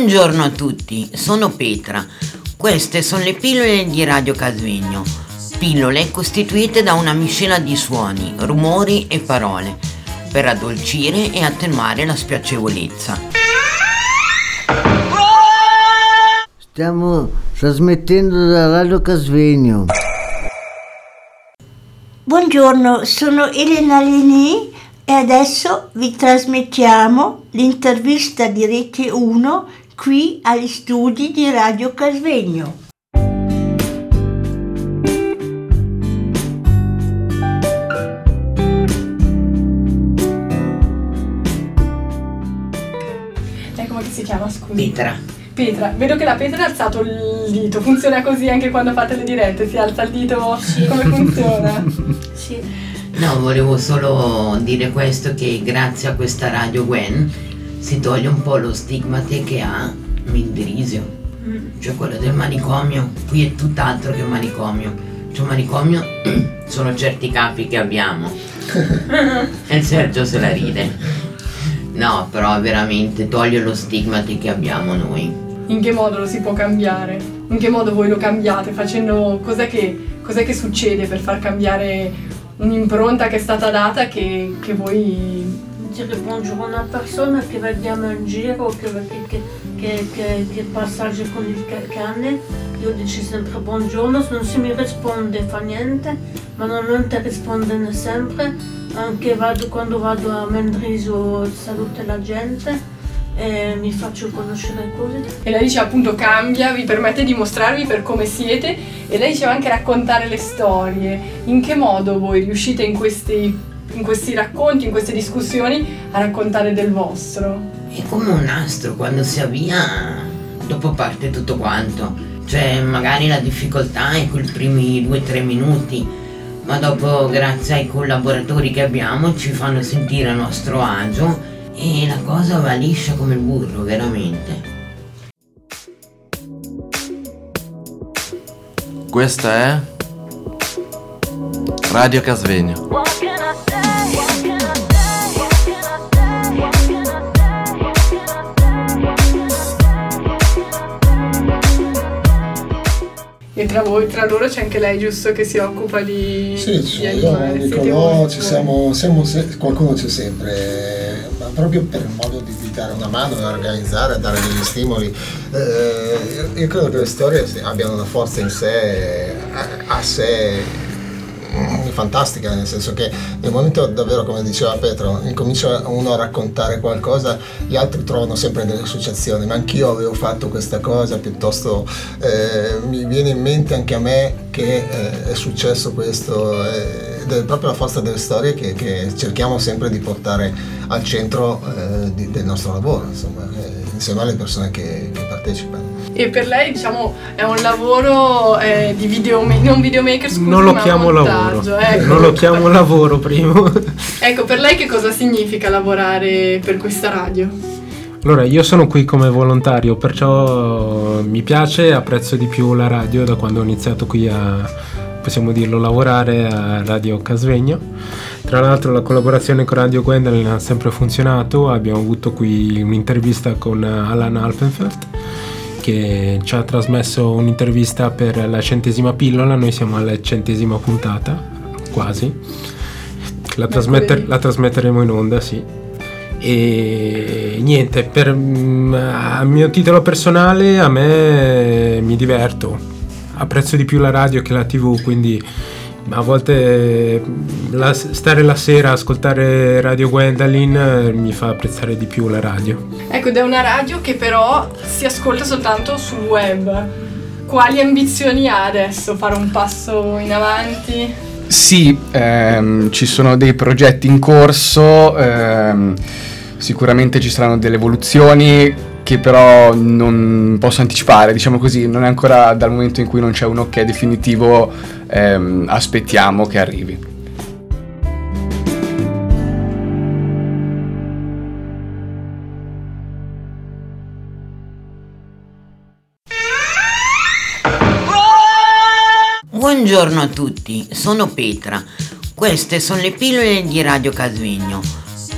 Buongiorno a tutti, sono Petra. Queste sono le pillole di Radio Casvegno. Pillole costituite da una miscela di suoni, rumori e parole per addolcire e attenuare la spiacevolezza. Stiamo trasmettendo da Radio Casvegno. Buongiorno, sono Elena Leni e adesso vi trasmettiamo l'intervista di Rete 1 qui agli studi di Radio Casvegno. Lei come si chiama, scusi? Petra, Petra. Vedo che la Petra ha alzato il dito. Funziona così anche quando fate le dirette? Si alza il dito? Come funziona? Sì. no, volevo solo dire questo che grazie a questa radio Gwen si toglie un po' lo stigmate che ha Mendrisio, cioè quello del manicomio. Qui è tutt'altro che un manicomio. Cioè un manicomio sono certi capi che abbiamo. e Sergio se la ride. No, però veramente toglie lo stigmate che abbiamo noi. In che modo lo si può cambiare? In che modo voi lo cambiate? Facendo cos'è che, cos'è che succede per far cambiare un'impronta che è stata data che, che voi dire buongiorno a persona che vediamo in giro, che, che, che, che, che passaggia con il ca- cane, io dico sempre buongiorno, se non si mi risponde fa niente, ma non, ti risponde sempre, anche vado, quando vado a Mendriso saluto la gente e mi faccio conoscere cose. E lei dice appunto cambia, vi permette di mostrarvi per come siete e lei diceva anche raccontare le storie. In che modo voi riuscite in questi, in questi racconti, in queste discussioni a raccontare del vostro? È come un nastro, quando si avvia, dopo parte tutto quanto. Cioè, magari la difficoltà è quei primi due o tre minuti, ma dopo, grazie ai collaboratori che abbiamo, ci fanno sentire a nostro agio e la cosa va liscia come il burro, veramente. Questa è Radio Casvegno. Tra voi, tra loro c'è anche lei, giusto, che si occupa di, Sì, ci sono Nicolò, ci siamo, siamo se- qualcuno c'è sempre, ma proprio per modo di, di dare una mano, di organizzare, dare degli stimoli. Eh, io, credo che le storie abbiano una forza in sé, a, a sé fantastica, nel senso che nel momento davvero, come diceva Petro, incomincia uno a raccontare qualcosa, gli altri trovano sempre delle associazioni, ma anch'io avevo fatto questa cosa, piuttosto eh, mi viene in mente anche a me che eh, è successo questo, eh, ed è proprio la forza delle storie che, che cerchiamo sempre di portare al centro eh, di- del nostro lavoro, insomma, eh, insieme alle persone che, che partecipano. E per lei, diciamo, è un lavoro eh, di videomaker, non videomaker, scusi, non lo chiamo montaggio, lavoro. ecco. Non lo chiamo lavoro primo. Ecco, per lei che cosa significa lavorare per questa radio? Allora, io sono qui come volontario, perciò mi piace e apprezzo di più la radio da quando ho iniziato qui a, possiamo dirlo, lavorare a Radio Casvegno. Tra l'altro la collaborazione con Radio Gwendolyn ha sempre funzionato, abbiamo avuto qui un'intervista con Alan Alpenfeld che ci ha trasmesso un'intervista per la centesima pillola, noi siamo alla centesima puntata, quasi. La, trasmetter- la trasmetteremo in onda, sì. E niente, per, mm, a mio titolo personale a me mi diverto, apprezzo di più la radio che la tv, quindi a volte mm, la- stare la sera a ascoltare Radio Gwendolyn eh, mi fa apprezzare di più la radio. Ecco, ed è una radio che però si ascolta soltanto sul web. Quali ambizioni ha adesso? Fare un passo in avanti? Sì, ehm, ci sono dei progetti in corso, ehm, sicuramente ci saranno delle evoluzioni che però non posso anticipare, diciamo così, non è ancora dal momento in cui non c'è un ok definitivo, ehm, aspettiamo che arrivi. Buongiorno a tutti, sono Petra. Queste sono le pillole di Radio Casvegno.